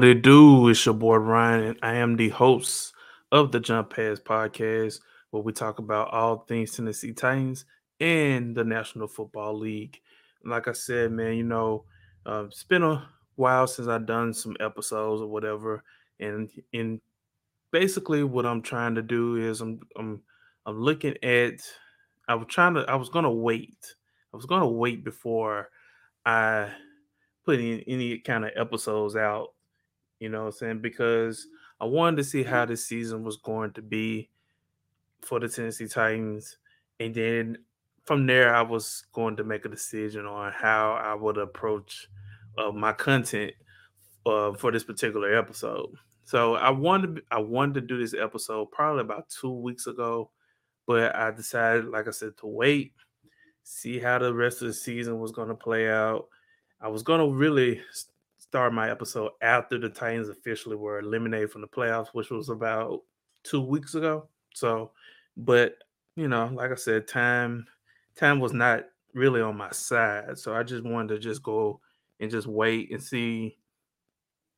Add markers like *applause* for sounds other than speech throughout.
What it do? It's your boy Ryan, and I am the host of the Jump Pass podcast, where we talk about all things Tennessee Titans and the National Football League. Like I said, man, you know, uh, it's been a while since I've done some episodes or whatever, and in basically what I'm trying to do is I'm I'm I'm looking at I was trying to I was gonna wait. I was gonna wait before I put in any kind of episodes out you know what I'm saying? Because I wanted to see how this season was going to be for the Tennessee Titans. And then from there, I was going to make a decision on how I would approach uh, my content uh, for this particular episode. So I wanted I wanted to do this episode probably about two weeks ago, but I decided, like I said, to wait, see how the rest of the season was going to play out. I was going to really start my episode after the Titans officially were eliminated from the playoffs, which was about two weeks ago. So, but you know, like I said, time time was not really on my side. So I just wanted to just go and just wait and see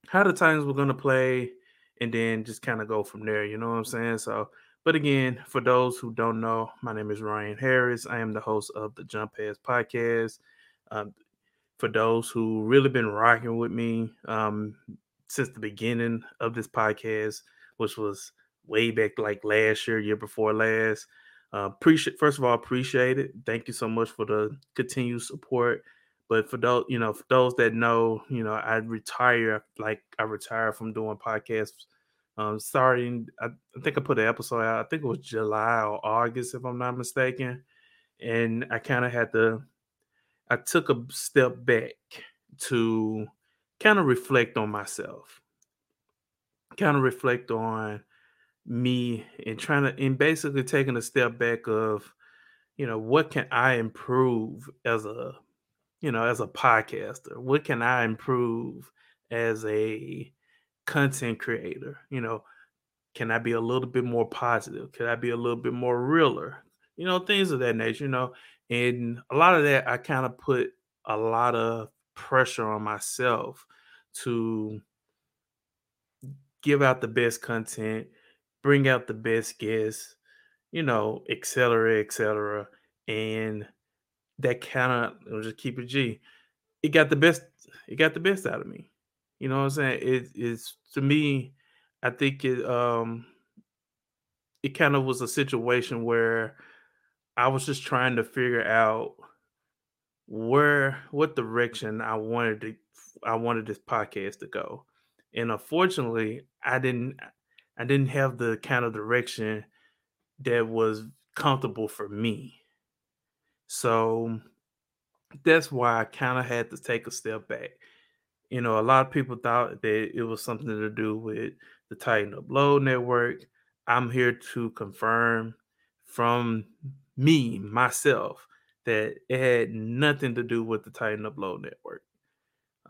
how the Titans were gonna play and then just kind of go from there. You know what I'm saying? So, but again, for those who don't know, my name is Ryan Harris. I am the host of the Jump Pass podcast. Um, for those who really been rocking with me um, since the beginning of this podcast, which was way back like last year, year before last. Uh, appreciate first of all, appreciate it. Thank you so much for the continued support. But for those, you know, for those that know, you know, I retire like I retired from doing podcasts. Um, starting, I, I think I put an episode out. I think it was July or August, if I'm not mistaken. And I kind of had to I took a step back to kind of reflect on myself, kind of reflect on me and trying to, and basically taking a step back of, you know, what can I improve as a, you know, as a podcaster? What can I improve as a content creator? You know, can I be a little bit more positive? Can I be a little bit more realer? You know, things of that nature, you know. And a lot of that, I kind of put a lot of pressure on myself to give out the best content, bring out the best guests, you know, et cetera, et cetera. And that kind of, just keep it G. It got the best, it got the best out of me. You know what I'm saying? It is to me, I think it um it kind of was a situation where I was just trying to figure out where what direction I wanted to I wanted this podcast to go. And unfortunately, I didn't I didn't have the kind of direction that was comfortable for me. So that's why I kind of had to take a step back. You know, a lot of people thought that it was something to do with the Titan Upload Network. I'm here to confirm from me, myself, that it had nothing to do with the Titan Upload Network.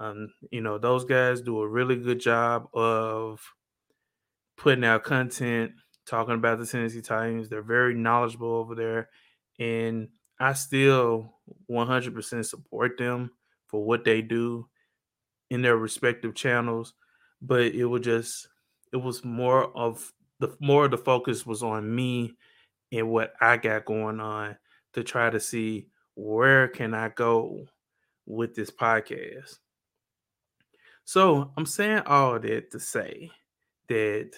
Um, you know, those guys do a really good job of putting out content, talking about the Tennessee Titans. They're very knowledgeable over there. And I still 100% support them for what they do in their respective channels. But it was just, it was more of the more of the focus was on me and what I got going on to try to see where can I go with this podcast. So I'm saying all that to say that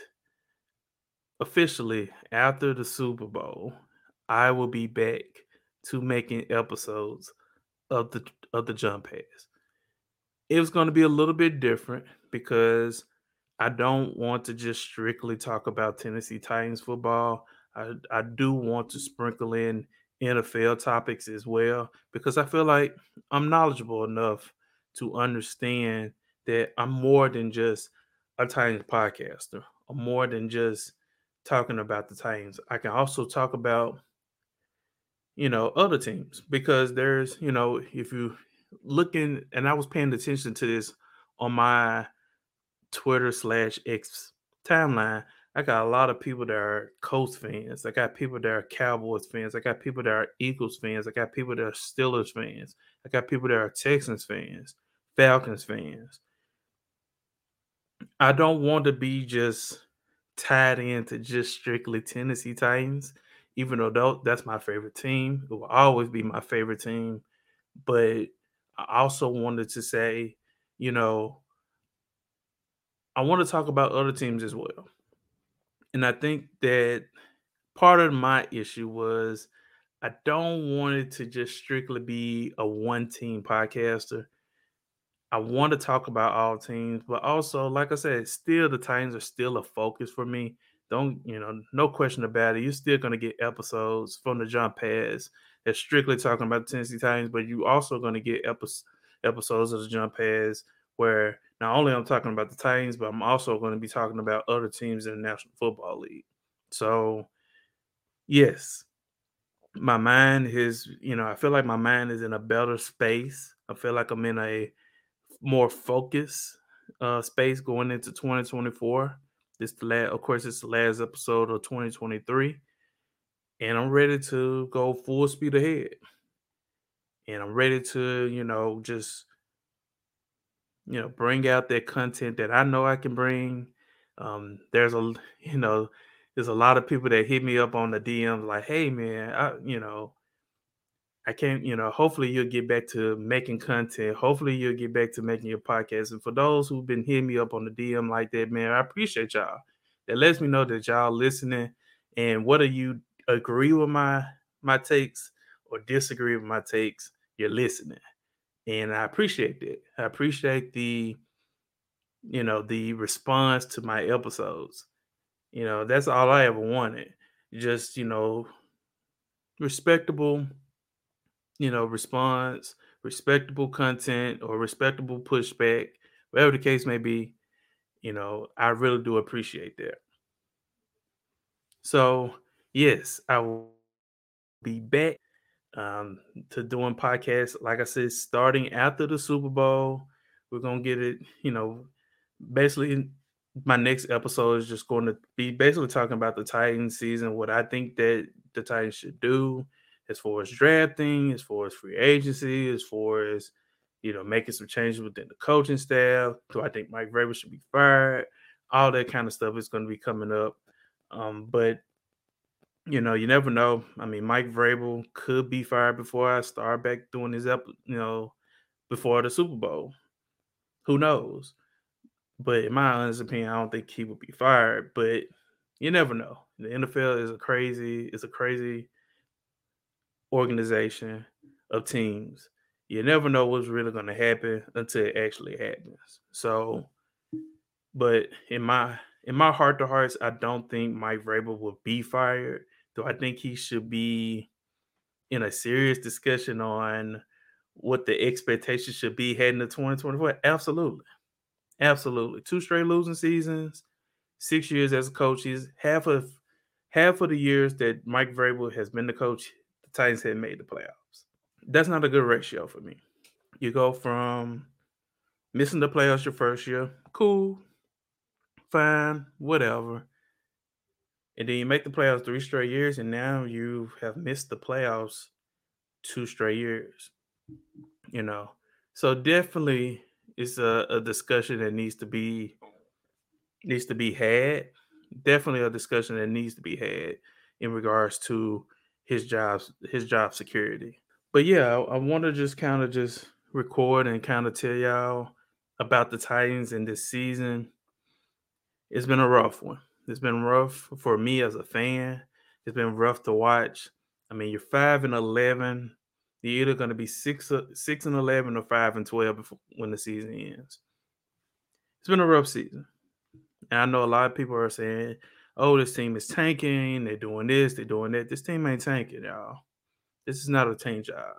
officially after the Super Bowl, I will be back to making episodes of the of the jump pass. It was going to be a little bit different because I don't want to just strictly talk about Tennessee Titans football. I, I do want to sprinkle in NFL topics as well because I feel like I'm knowledgeable enough to understand that I'm more than just a Titans podcaster. I'm more than just talking about the Titans. I can also talk about, you know, other teams because there's, you know, if you looking, and I was paying attention to this on my Twitter slash X timeline. I got a lot of people that are Colts fans. I got people that are Cowboys fans. I got people that are Eagles fans. I got people that are Steelers fans. I got people that are Texans fans, Falcons fans. I don't want to be just tied into just strictly Tennessee Titans, even though that's my favorite team. It will always be my favorite team. But I also wanted to say, you know, I want to talk about other teams as well. And I think that part of my issue was I don't want it to just strictly be a one team podcaster. I want to talk about all teams, but also, like I said, still the Titans are still a focus for me. Don't you know? No question about it. You're still going to get episodes from the Jump Pass that's strictly talking about the Tennessee Titans, but you're also going to get episodes episodes of the Jump Pass where not only I'm talking about the Titans, but I'm also going to be talking about other teams in the National Football League. So, yes, my mind is, you know, I feel like my mind is in a better space. I feel like I'm in a more focused uh, space going into 2024. This the last, of course, it's the last episode of 2023, and I'm ready to go full speed ahead. And I'm ready to, you know, just you know, bring out that content that I know I can bring. Um, there's a, *laughs* you know, there's a lot of people that hit me up on the DMs like, "Hey, man, I, you know, I can't, you know, hopefully you'll get back to making content. Hopefully you'll get back to making your podcast. And for those who've been hitting me up on the DM like that, man, I appreciate y'all. That lets me know that y'all listening. And whether you agree with my my takes or disagree with my takes, you're listening. And I appreciate that. I appreciate the, you know, the response to my episodes. You know, that's all I ever wanted. Just, you know, respectable you know, response, respectable content, or respectable pushback, whatever the case may be, you know, I really do appreciate that. So, yes, I will be back um, to doing podcasts. Like I said, starting after the Super Bowl, we're gonna get it. You know, basically, my next episode is just going to be basically talking about the Titans season, what I think that the Titans should do, as far as drafting, as far as free agency, as far as you know, making some changes within the coaching staff. Do I think Mike Vrabel should be fired? All that kind of stuff is going to be coming up. Um, but you know, you never know. I mean, Mike Vrabel could be fired before I start back doing his up, you know, before the Super Bowl. Who knows? But in my honest opinion, I don't think he would be fired. But you never know. The NFL is a crazy, it's a crazy organization of teams. You never know what's really going to happen until it actually happens. So, but in my in my heart to hearts, I don't think Mike Vrabel will be fired. Do I think he should be in a serious discussion on what the expectations should be heading to 2024? Absolutely. Absolutely. Two straight losing seasons, six years as a coach. He's half of half of the years that Mike Vrabel has been the coach, the Titans had made the playoffs. That's not a good ratio for me. You go from missing the playoffs your first year, cool, fine, whatever. And then you make the playoffs three straight years, and now you have missed the playoffs two straight years. You know, so definitely it's a, a discussion that needs to be needs to be had. Definitely a discussion that needs to be had in regards to his job his job security. But yeah, I, I want to just kind of just record and kind of tell y'all about the Titans in this season. It's been a rough one. It's been rough for me as a fan. It's been rough to watch. I mean, you're five and eleven. You're either going to be six, uh, six and eleven or five and twelve before, when the season ends. It's been a rough season, and I know a lot of people are saying, oh, this team is tanking, they're doing this, they're doing that. This team ain't tanking, y'all. This is not a tank job.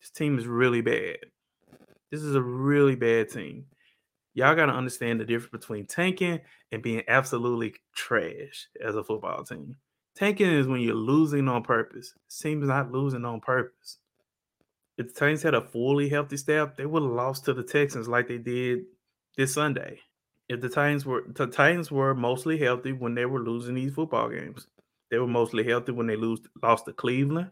This team is really bad. This is a really bad team. Y'all got to understand the difference between tanking and being absolutely trash as a football team. Tanking is when you're losing on purpose. Seems not losing on purpose. If the Titans had a fully healthy staff, they would have lost to the Texans like they did this Sunday if the Titans were the Titans were mostly healthy when they were losing these football games. They were mostly healthy when they lose lost to Cleveland.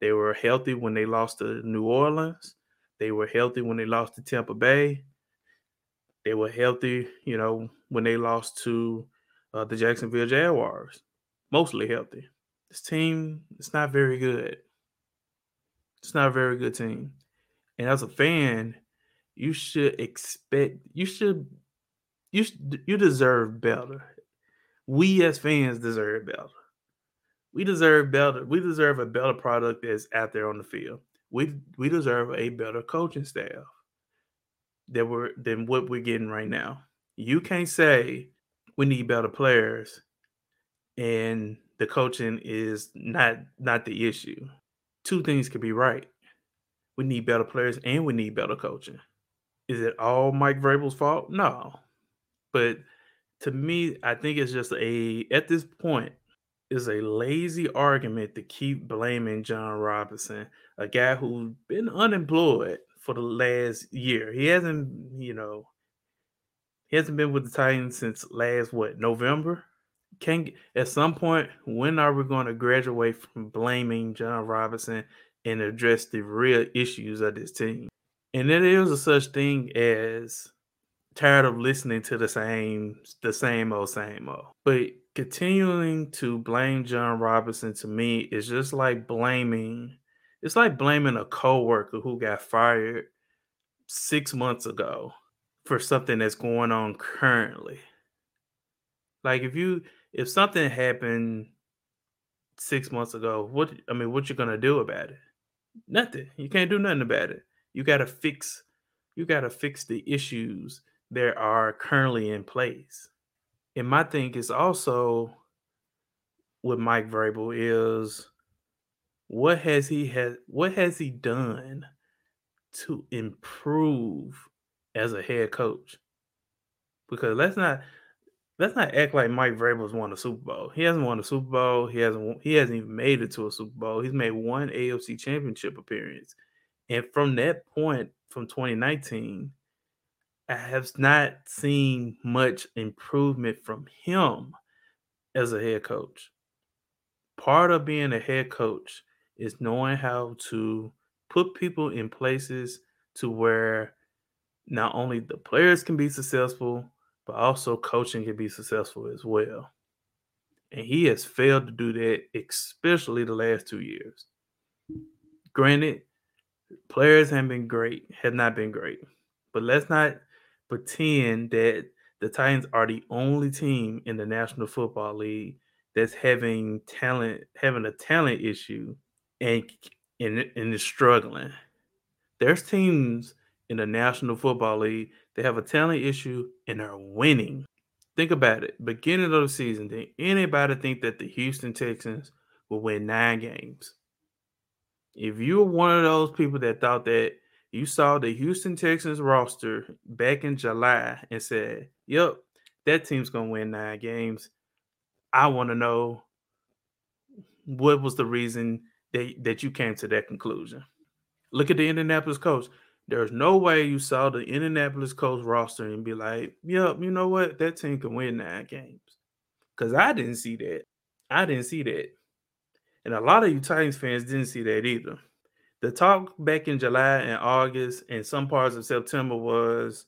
They were healthy when they lost to New Orleans. They were healthy when they lost to Tampa Bay. They were healthy, you know, when they lost to uh, the Jacksonville Jaguars. Mostly healthy. This team is not very good. It's not a very good team. And as a fan, you should expect you should you you deserve better. We as fans deserve better. We deserve better. We deserve a better product that's out there on the field. We we deserve a better coaching staff that we're than what we're getting right now. You mm-hmm. can't say we need better players and the coaching is not not the issue. Two things could be right. We need better players and we need better coaching. Is it all Mike Vrabel's fault? No. But to me, I think it's just a at this point is a lazy argument to keep blaming Jon Robinson, a guy who's been unemployed for the last year. He hasn't, you know, he hasn't been with the Titans since last what November. Can at some point, when are we going to graduate from blaming Jon Robinson and address the real issues of this team? And there is a such thing as tired of listening to the same the same old same old. But continuing to blame Jon Robinson to me is just like blaming it's like blaming a coworker who got fired 6 months ago for something that's going on currently. Like if you if something happened 6 months ago, what I mean what you to do about it? Nothing. You can't do nothing about it. You got to fix you got to fix the issues that are currently in place. And my thing is also with Mike Vrabel is what has he had what has he done to improve as a head coach? Because let's not let's not act like Mike Vrabel's won a Super Bowl. He hasn't won a Super Bowl. He hasn't he hasn't even made it to a Super Bowl. He's made one AFC championship appearance. And from that point, from 2019, I have not seen much improvement from him as a head coach. Part of being a head coach is knowing how to put people in places to where not only the players can be successful, but also coaching can be successful as well. And he has failed to do that, especially the last two years. Granted, players have been great, have not been great. But let's not pretend that the Titans are the only team in the National Football League that's having talent, having a talent issue, and and, and is struggling. There's teams in the National Football League that have a talent issue and are winning. Think about it. Beginning of the season, did anybody think that the Houston Texans will win nine games? If you were one of those people that thought that you saw the Houston Texans roster back in July and said, Yep, that team's gonna win nine games. I want to know what was the reason that, that you came to that conclusion. Look at the Indianapolis Colts. There's no way you saw the Indianapolis Colts roster and be like, yep, you know what? That team can win nine games. Because I didn't see that. I didn't see that. And a lot of you Titans fans didn't see that either. The talk back in July and August and some parts of September was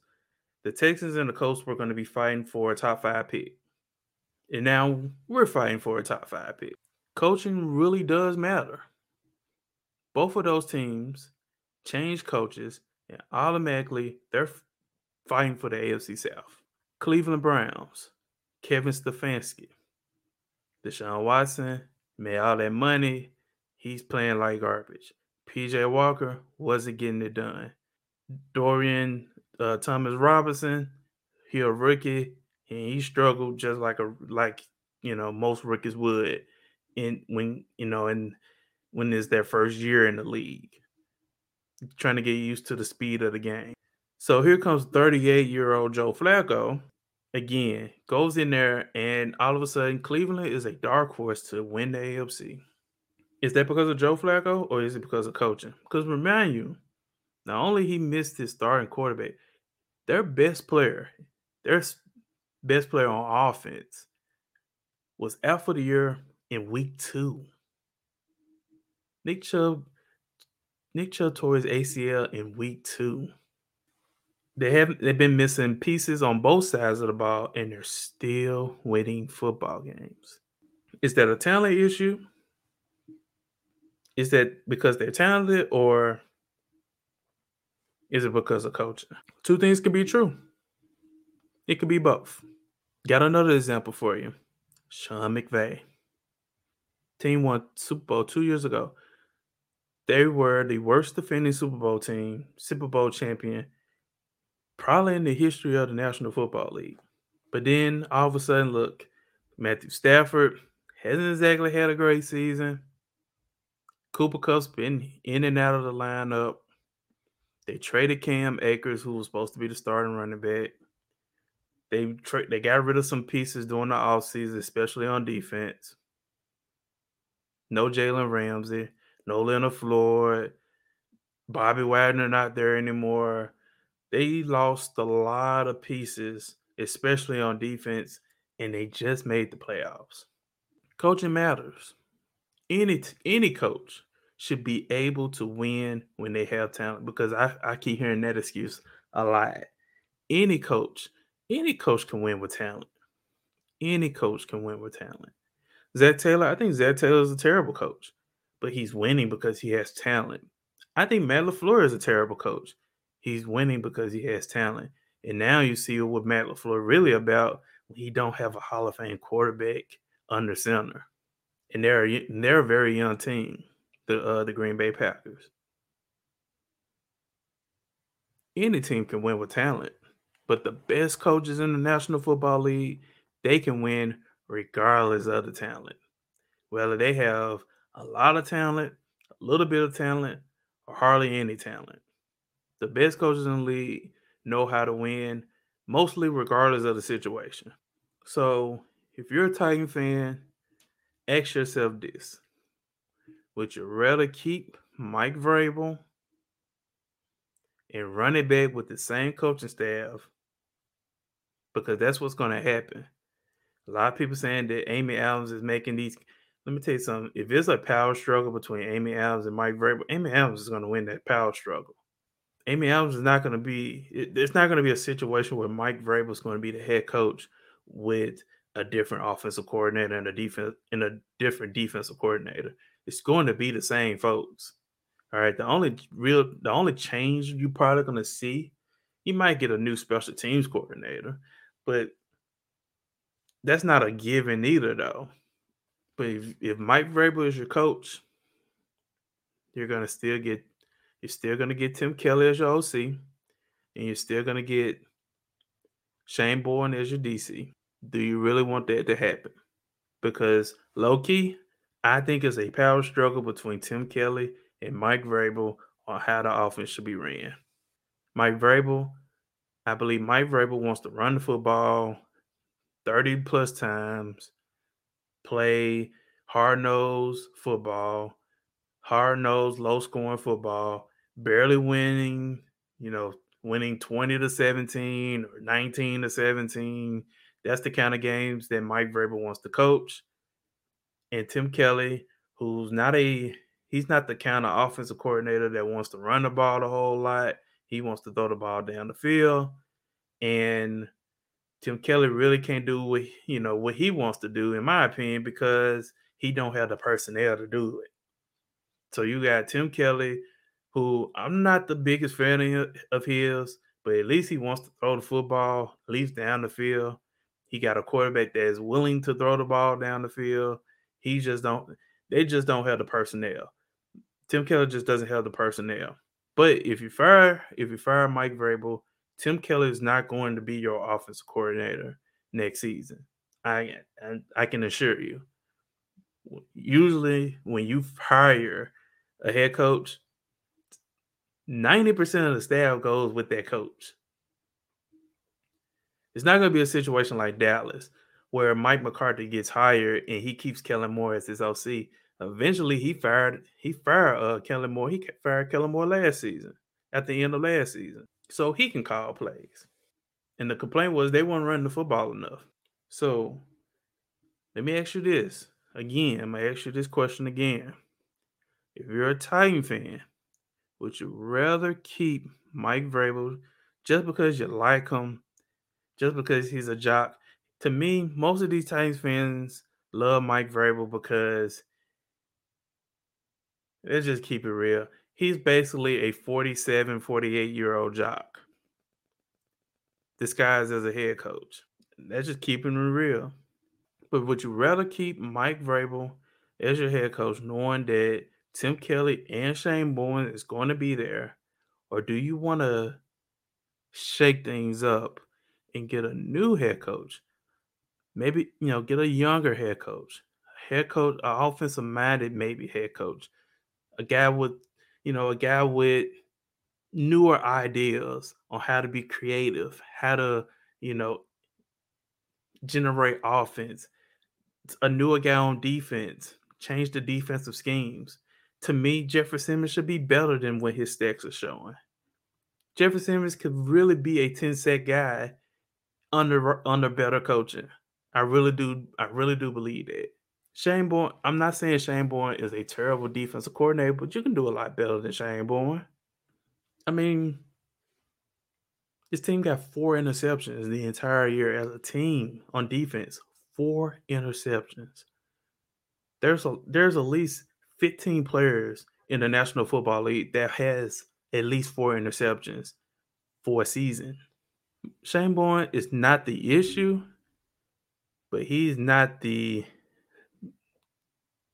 the Texans and the Colts were going to be fighting for a top five pick. And now we're fighting for a top five pick. Coaching really does matter. Both of those teams change coaches, and automatically they're fighting for the AFC South. Cleveland Browns, Kevin Stefanski, Deshaun Watson made all that money. He's playing like garbage. PJ Walker wasn't getting it done. Dorian uh, Thompson-Robinson, he a rookie, and he struggled just like a like you know most rookies would in when you know and when it's their first year in the league, trying to get used to the speed of the game. So here comes 38 year old Joe Flacco again, goes in there, and all of a sudden Cleveland is a dark horse to win the AFC. Is that because of Joe Flacco or is it because of coaching? Because remind you, not only he missed his starting quarterback, their best player, their best player on offense was out for the year in week two. Nick Chubb, Nick Chubb tore his ACL in week two. they have they've been missing pieces on both sides of the ball, and they're still winning football games. Is that a talent issue? Is that because they're talented, or is it because of coaching? Two things could be true. It could be both. Got another example for you. Sean McVay. Team won Super Bowl two years ago. They were the worst defending Super Bowl team, Super Bowl champion, probably in the history of the National Football League. But then all of a sudden, look, Matthew Stafford hasn't exactly had a great season. Cooper Kupp's been in and out of the lineup. They traded Cam Akers, who was supposed to be the starting running back. They tra- they got rid of some pieces during the offseason, especially on defense. No Jalen Ramsey, no Leonard Floyd, Bobby Wagner not there anymore. They lost a lot of pieces, especially on defense, and they just made the playoffs. Coaching matters. Any any coach should be able to win when they have talent because I, I keep hearing that excuse a lot. Any coach, any coach can win with talent. Any coach can win with talent. Zac Taylor, I think Zac Taylor is a terrible coach, but he's winning because he has talent. I think Matt LaFleur is a terrible coach. He's winning because he has talent. And now you see what Matt LaFleur really about when he don't have a Hall of Fame quarterback under center. And they're they're a very young team, the uh, the Green Bay Packers. Any team can win with talent, but the best coaches in the National Football League, they can win regardless of the talent. Whether they have a lot of talent, a little bit of talent, or hardly any talent. The best coaches in the league know how to win, mostly regardless of the situation. So if you're a Titan fan, ask yourself this. Would you rather keep Mike Vrabel and run it back with the same coaching staff? Because that's what's going to happen. A lot of people saying that Amy Adams is making these. Let me tell you something. If it's a power struggle between Amy Adams and Mike Vrabel, Amy Adams is going to win that power struggle. Amy Adams is not going to be. It, it's not going to be a situation where Mike Vrabel is going to be the head coach with a different offensive coordinator and a defense and a different defensive coordinator. It's going to be the same folks. All right. The only real, the only change you probably going to see, you might get a new special teams coordinator, but that's not a given either, though. But if, if Mike Vrabel is your coach, you're gonna still get you're still gonna get Tim Kelly as your OC, and you're still gonna get Shane Bowen as your DC. Do you really want that to happen? Because low key, I think it's a power struggle between Tim Kelly and Mike Vrabel on how the offense should be ran. Mike Vrabel, I believe Mike Vrabel wants to run the football 30 plus times, play hard nosed football, hard nosed, low scoring football, barely winning, you know, winning 20 to 17 or 19 to 17. That's the kind of games that Mike Vrabel wants to coach. And Tim Kelly, who's not a he's not the kind of offensive coordinator that wants to run the ball a whole lot. He wants to throw the ball down the field. And Tim Kelly really can't do what you know what he wants to do, in my opinion, because he don't have the personnel to do it. So you got Tim Kelly, who I'm not the biggest fan of his, but at least he wants to throw the football, at least down the field. He got a quarterback that is willing to throw the ball down the field. He just don't. They just don't have the personnel. Tim Kelly just doesn't have the personnel. But if you fire, if you fire Mike Vrabel, Tim Kelly is not going to be your offensive coordinator next season. I I can assure you. Usually, when you hire a head coach, ninety percent of the staff goes with that coach. It's not going to be a situation like Dallas where Mike McCarthy gets hired and he keeps Kellen Moore as his OC. Eventually, he fired he fired uh, Kellen Moore. He fired Kellen Moore last season at the end of last season so he can call plays. And the complaint was they weren't running the football enough. So let me ask you this again. I'm gonna ask you this question again. If you're a Titan fan, would you rather keep Mike Vrabel just because you like him, just because he's a jock. To me, most of these Titans fans love Mike Vrabel because let's just keep it real. He's basically a 47, 48 year old jock disguised as a head coach. That's just keeping it real. But would you rather keep Mike Vrabel as your head coach, knowing that Tim Kelly and Shane Bowen is going to be there, or do you want to shake things up and get a new head coach? Maybe you know, get a younger head coach, head coach, an offensive minded maybe head coach, a guy with you know, a guy with newer ideas on how to be creative, how to you know generate offense, a newer guy on defense, change the defensive schemes. To me, Jeffrey Simmons should be better than what his stats are showing. Jeffrey Simmons could really be a 10 set guy under under better coaching. I really do, I really do believe that. Shane Bowen, I'm not saying Shane Bowen is a terrible defensive coordinator, but you can do a lot better than Shane Bowen. I mean, this team got four interceptions the entire year as a team on defense. Four interceptions. There's a there's at least 15 players in the National Football League that has at least four interceptions for a season. Shane Bowen is not the issue, but he's not the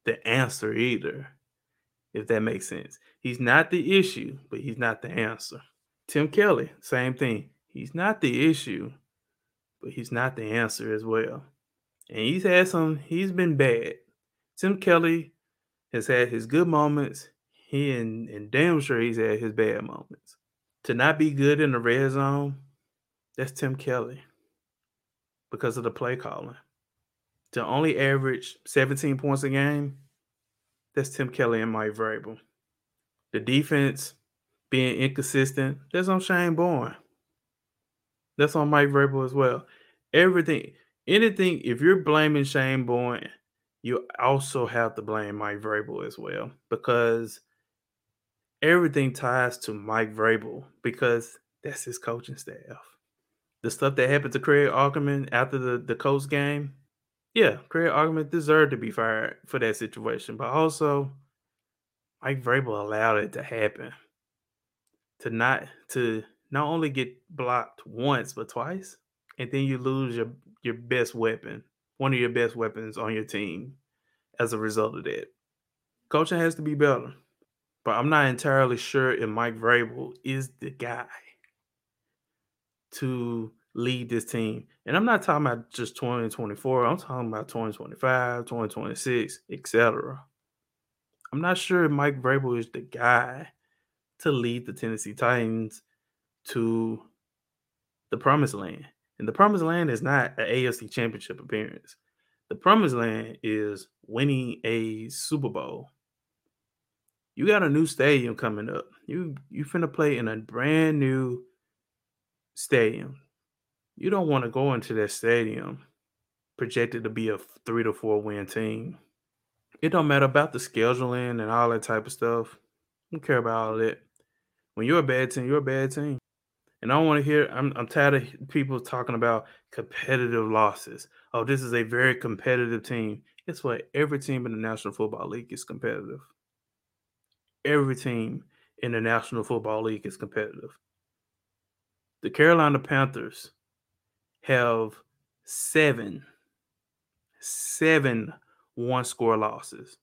the answer either. If that makes sense. He's not the issue, but he's not the answer. Tim Kelly, same thing. He's not the issue, but he's not the answer as well. And he's had some, he's been bad. Tim Kelly has had his good moments. He and, and damn sure he's had his bad moments. To not be good in the red zone, that's Tim Kelly because of the play calling. To only average 17 points a game, that's Tim Kelly and Mike Vrabel. The defense being inconsistent, that's on Shane Bowen. That's on Mike Vrabel as well. Everything, anything, if you're blaming Shane Bowen, you also have to blame Mike Vrabel as well because everything ties to Mike Vrabel because that's his coaching staff. The stuff that happened to Craig Aukerman after the, the Colts game, yeah, Craig Aukerman deserved to be fired for that situation, but also Mike Vrabel allowed it to happen. To not to not only get blocked once but twice, and then you lose your your best weapon, one of your best weapons on your team as a result of that. Coaching has to be better. But I'm not entirely sure if Mike Vrabel is the guy to lead this team. And I'm not talking about just 2024. I'm talking about 2025, 2026, etc. I'm not sure Mike Vrabel is the guy to lead the Tennessee Titans to the promised land. And the promised land is not an AFC championship appearance. The promised land is winning a Super Bowl. You got a new stadium coming up. You you finna play in a brand new stadium. You don't want to go into that stadium projected to be a three to four win team. It don't matter about the scheduling and all that type of stuff. I don't care about all that. When you're a bad team, you're a bad team. And I want to hear, I'm, I'm tired of people talking about competitive losses. Oh, this is a very competitive team. Guess what? Every team in the National Football League is competitive. Every team in the National Football League is competitive. The Carolina Panthers have seven, seven one score losses.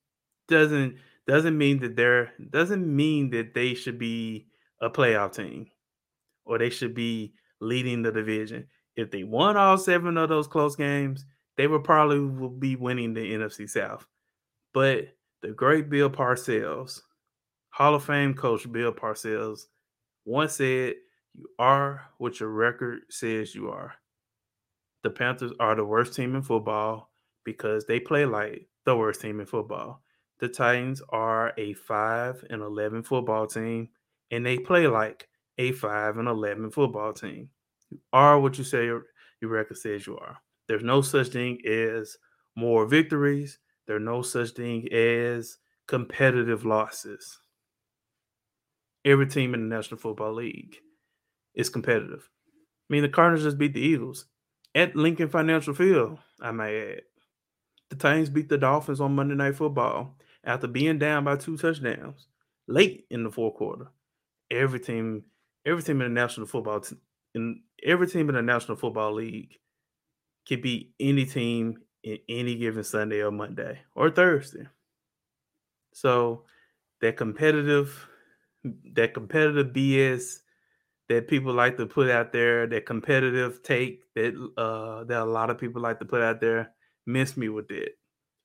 Doesn't doesn't mean that they're doesn't mean that they should be a playoff team or they should be leading the division. If they won all seven of those close games, they would probably will be winning the NFC South. But the great Bill Parcells, Hall of Fame coach Bill Parcells, once said, "You are what your record says you are." The Panthers are the worst team in football because they play like the worst team in football. The Titans are a 5 and 11 football team and they play like a 5 and 11 football team. You are what you say your, record says you are. There's no such thing as more victories. There's no such thing as competitive losses. Every team in the National Football League is competitive. I mean, the Cardinals just beat the Eagles at Lincoln Financial Field, I may add. The Titans beat the Dolphins on Monday Night Football after being down by two touchdowns late in the fourth quarter. Every team, every team in the National Football t- in every team in the National Football League can beat any team in any given Sunday or Monday or Thursday. So that competitive, that competitive BS that people like to put out there, that competitive take that uh, that a lot of people like to put out there, miss me with it.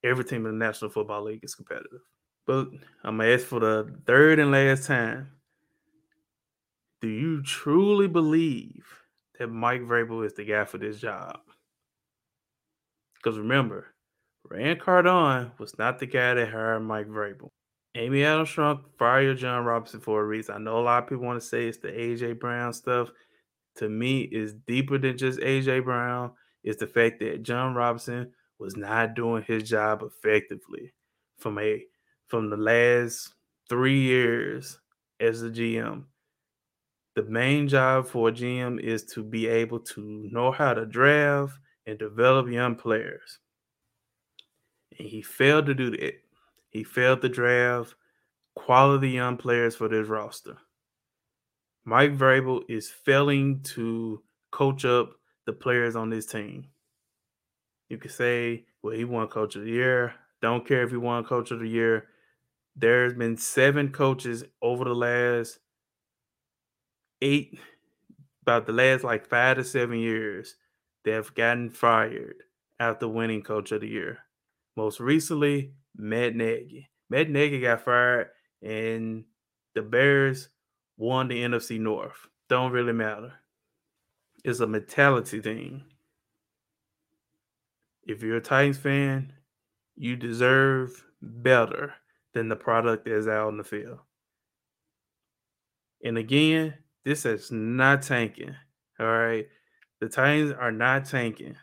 Every team in the National Football League is competitive. But I'm gonna ask for the third and last time. Do you truly believe that Mike Vrabel is the guy for this job? Because remember, Ran Carthon was not the guy that hired Mike Vrabel. Amy Armstrong fired Jon Robinson for a reason. I know a lot of people want to say it's the AJ Brown stuff. To me, it's deeper than just AJ Brown. It's the fact that Jon Robinson was not doing his job effectively from a from the last three years as a GM. The main job for a GM is to be able to know how to draft and develop young players. And he failed to do that. He failed to draft quality young players for this roster. Mike Vrabel is failing to coach up the players on this team. You could say, well, he won coach of the year. Don't care if he won coach of the year. There's been seven coaches over the last eight, about the last like five to seven years that have gotten fired after winning coach of the year. Most recently, Matt Nagy. Matt Nagy got fired, and the Bears won the NFC North. Don't really matter. It's a mentality thing. If you're a Titans fan, you deserve better than the product that's out in the field. And again, this is not tanking. All right. The Titans are not tanking.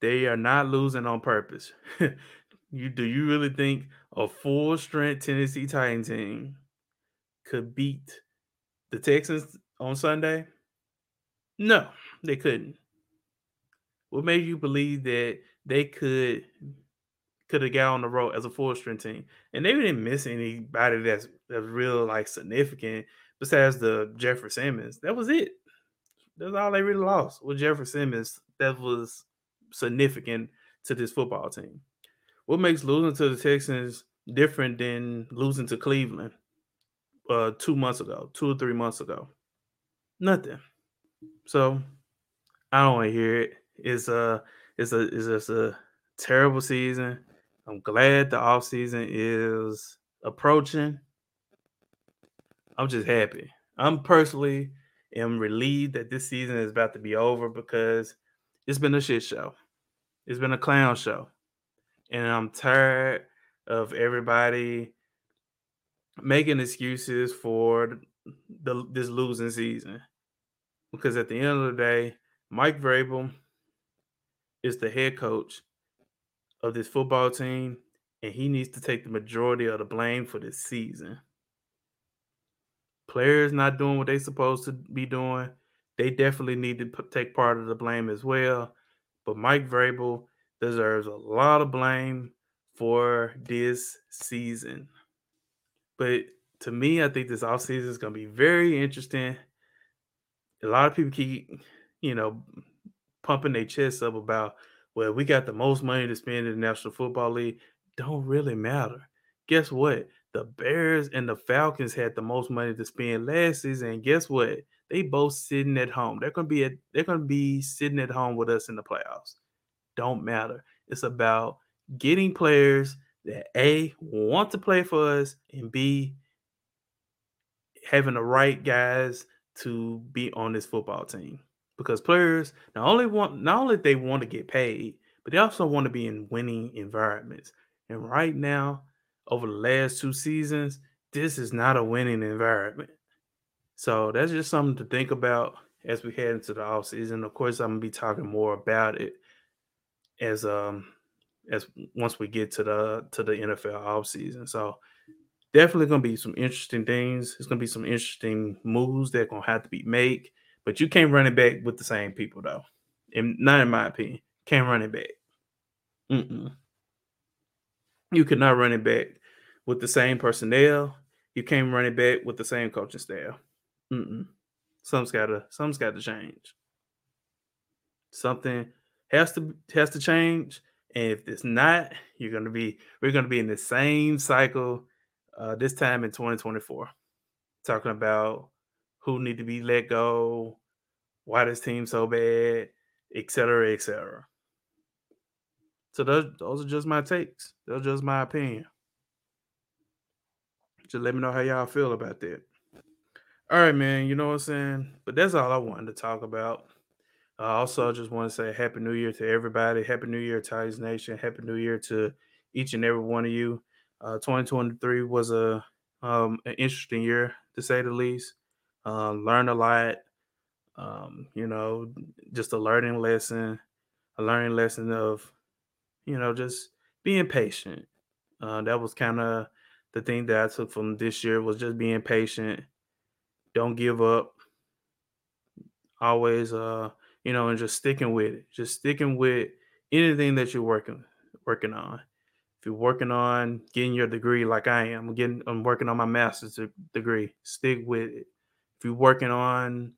They are not losing on purpose. *laughs* you do you really think a full strength Tennessee Titan team could beat the Texans on Sunday? No, they couldn't. What made you believe that they could could have got on the road as a full strength team? And they didn't miss anybody that's that's real like significant besides the Jeffrey Simmons. That was it. That's all they really lost with Jeffrey Simmons. That was significant to this football team. What makes losing to the Texans different than losing to Cleveland uh, two months ago, two or three months ago? Nothing. So I don't want to hear it. It's a it's a it's just a terrible season. I'm glad the off season is approaching. I'm just happy. I'm personally am relieved that this season is about to be over because it's been a shit show. It's been a clown show. And I'm tired of everybody making excuses for the this losing season. Because at the end of the day, Mike Vrabel is the head coach of this football team, and he needs to take the majority of the blame for this season. Players not doing what they're supposed to be doing, they definitely need to take part of the blame as well. But Mike Vrabel deserves a lot of blame for this season. But to me, I think this offseason is going to be very interesting. A lot of people keep, you know, pumping their chests up about, well, we got the most money to spend in the National Football League. Don't really matter. Guess what? The Bears and the Falcons had the most money to spend last season. And guess what? They both sitting at home. They're gonna be at, they're gonna be sitting at home with us in the playoffs. Don't matter. It's about getting players that A want to play for us and B having the right guys to be on this football team. Because players not only want not only they want to get paid, but they also want to be in winning environments. And right now, over the last two seasons, this is not a winning environment. So that's just something to think about as we head into the off season. Of course, I'm gonna be talking more about it as um as once we get to the to the NFL off season. So definitely gonna be some interesting things. It's gonna be some interesting moves that gonna have to be made But you can't run it back with the same people though. And not in my opinion. Can't run it back. Mm-mm. You could not run it back with the same personnel. You can't run it back with the same coaching staff. Mm-mm. Something's gotta something's gotta change. Something has to has to change. And if it's not, you're gonna be we're gonna be in the same cycle uh, this time in 2024. Talking about who need to be let go, why this team so bad, et cetera, et cetera. So those those are just my takes. Those are just my opinion. Just let me know how y'all feel about that. All right, man. You know what I'm saying? But that's all I wanted to talk about. Uh, also, I just want to say Happy New Year to everybody. Happy New Year, Titans Nation. Happy New Year to each and every one of you. Uh, 2023 was a um, an interesting year to say the least. Uh, learned a lot. Um, you know, just a learning lesson, a learning lesson of, you know, just being patient. Uh, that was kind of the thing that I took from this year was just being patient. Don't give up. Always, uh, you know, and just sticking with it. Just sticking with anything that you're working working on. If you're working on getting your degree, like I am, I'm getting, I'm working on my master's degree. Stick with it. If you're working on,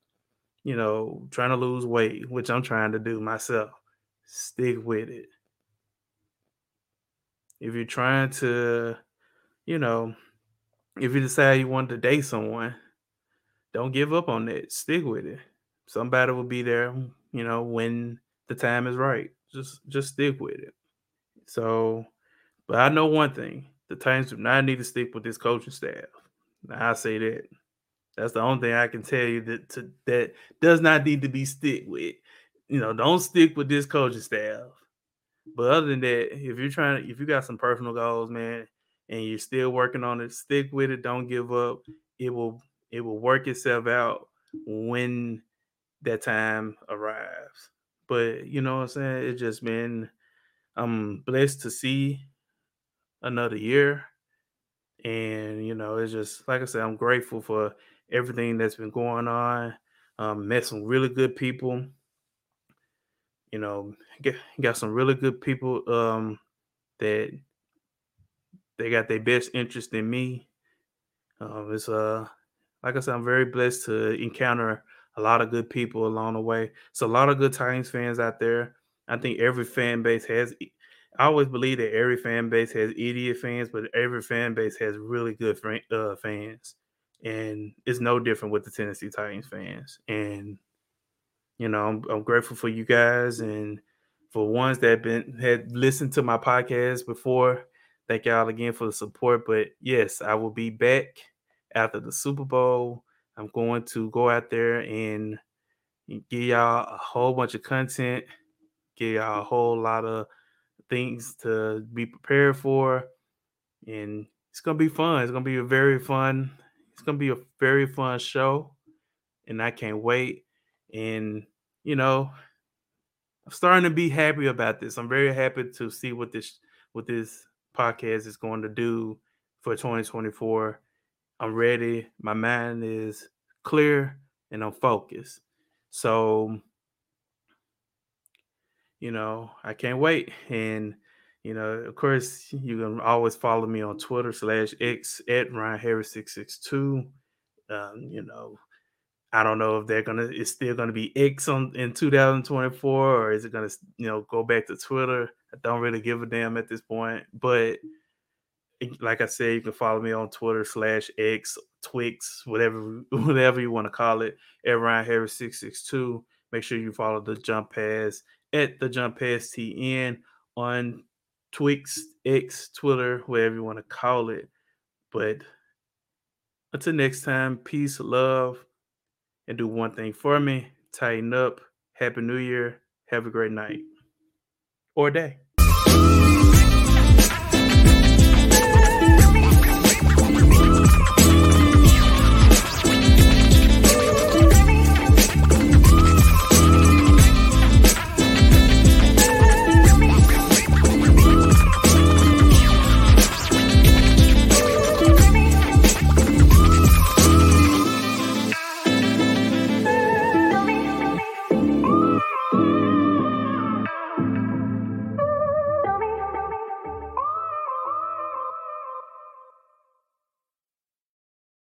you know, trying to lose weight, which I'm trying to do myself, stick with it. If you're trying to, you know, if you decide you want to date someone, don't give up on that. Stick with it. Somebody will be there, you know, when the time is right. Just just stick with it. So, but I know one thing: the Titans do not need to stick with this coaching staff. Now, I say that. That's the only thing I can tell you that to, that does not need to be stick with. You know, don't stick with this coaching staff. But other than that, if you're trying to, if you got some personal goals, man, and you're still working on it, stick with it. Don't give up. It will it will work itself out when that time arrives. But you know what I'm saying? It's just been I'm blessed to see another year. And you know, it's just like I said, I'm grateful for everything that's been going on. Um, met some really good people. You know, get, got some really good people um, that they got their best interest in me. Um, it's uh, like I said, I'm very blessed to encounter a lot of good people along the way. So a lot of good Titans fans out there. I think every fan base has. I always believe that every fan base has idiot fans, but every fan base has really good uh, fans, and it's no different with the Tennessee Titans fans. And you know, I'm, I'm grateful for you guys and for ones that been had listened to my podcast before. Thank y'all again for the support. But yes, I will be back after the Super Bowl. I'm going to go out there and give y'all a whole bunch of content, give y'all a whole lot of things to be prepared for. And it's gonna be fun. It's gonna be a very fun, it's gonna be a very fun show. And I can't wait. And you know, I'm starting to be happy about this. I'm very happy to see what this what this podcast is going to do for 2024. I'm ready. My mind is clear and I'm focused. So, you know, I can't wait. And, you know, of course, you can always follow me on Twitter slash X at Ryan Harris 662. Um, you know, I don't know if they're gonna it's still gonna be X on in 2024 or is it gonna you know go back to Twitter? I don't really give a damn at this point, but like I said, you can follow me on Twitter slash X, Twix, whatever *laughs* whatever you want to call it, at Ryan Harris 662. Make sure you follow the Jump Pass at the Jump Pass TN on Twix, X, Twitter, whatever you want to call it. But until next time, peace, love, and do one thing for me. Tighten up. Happy New Year. Have a great night or day.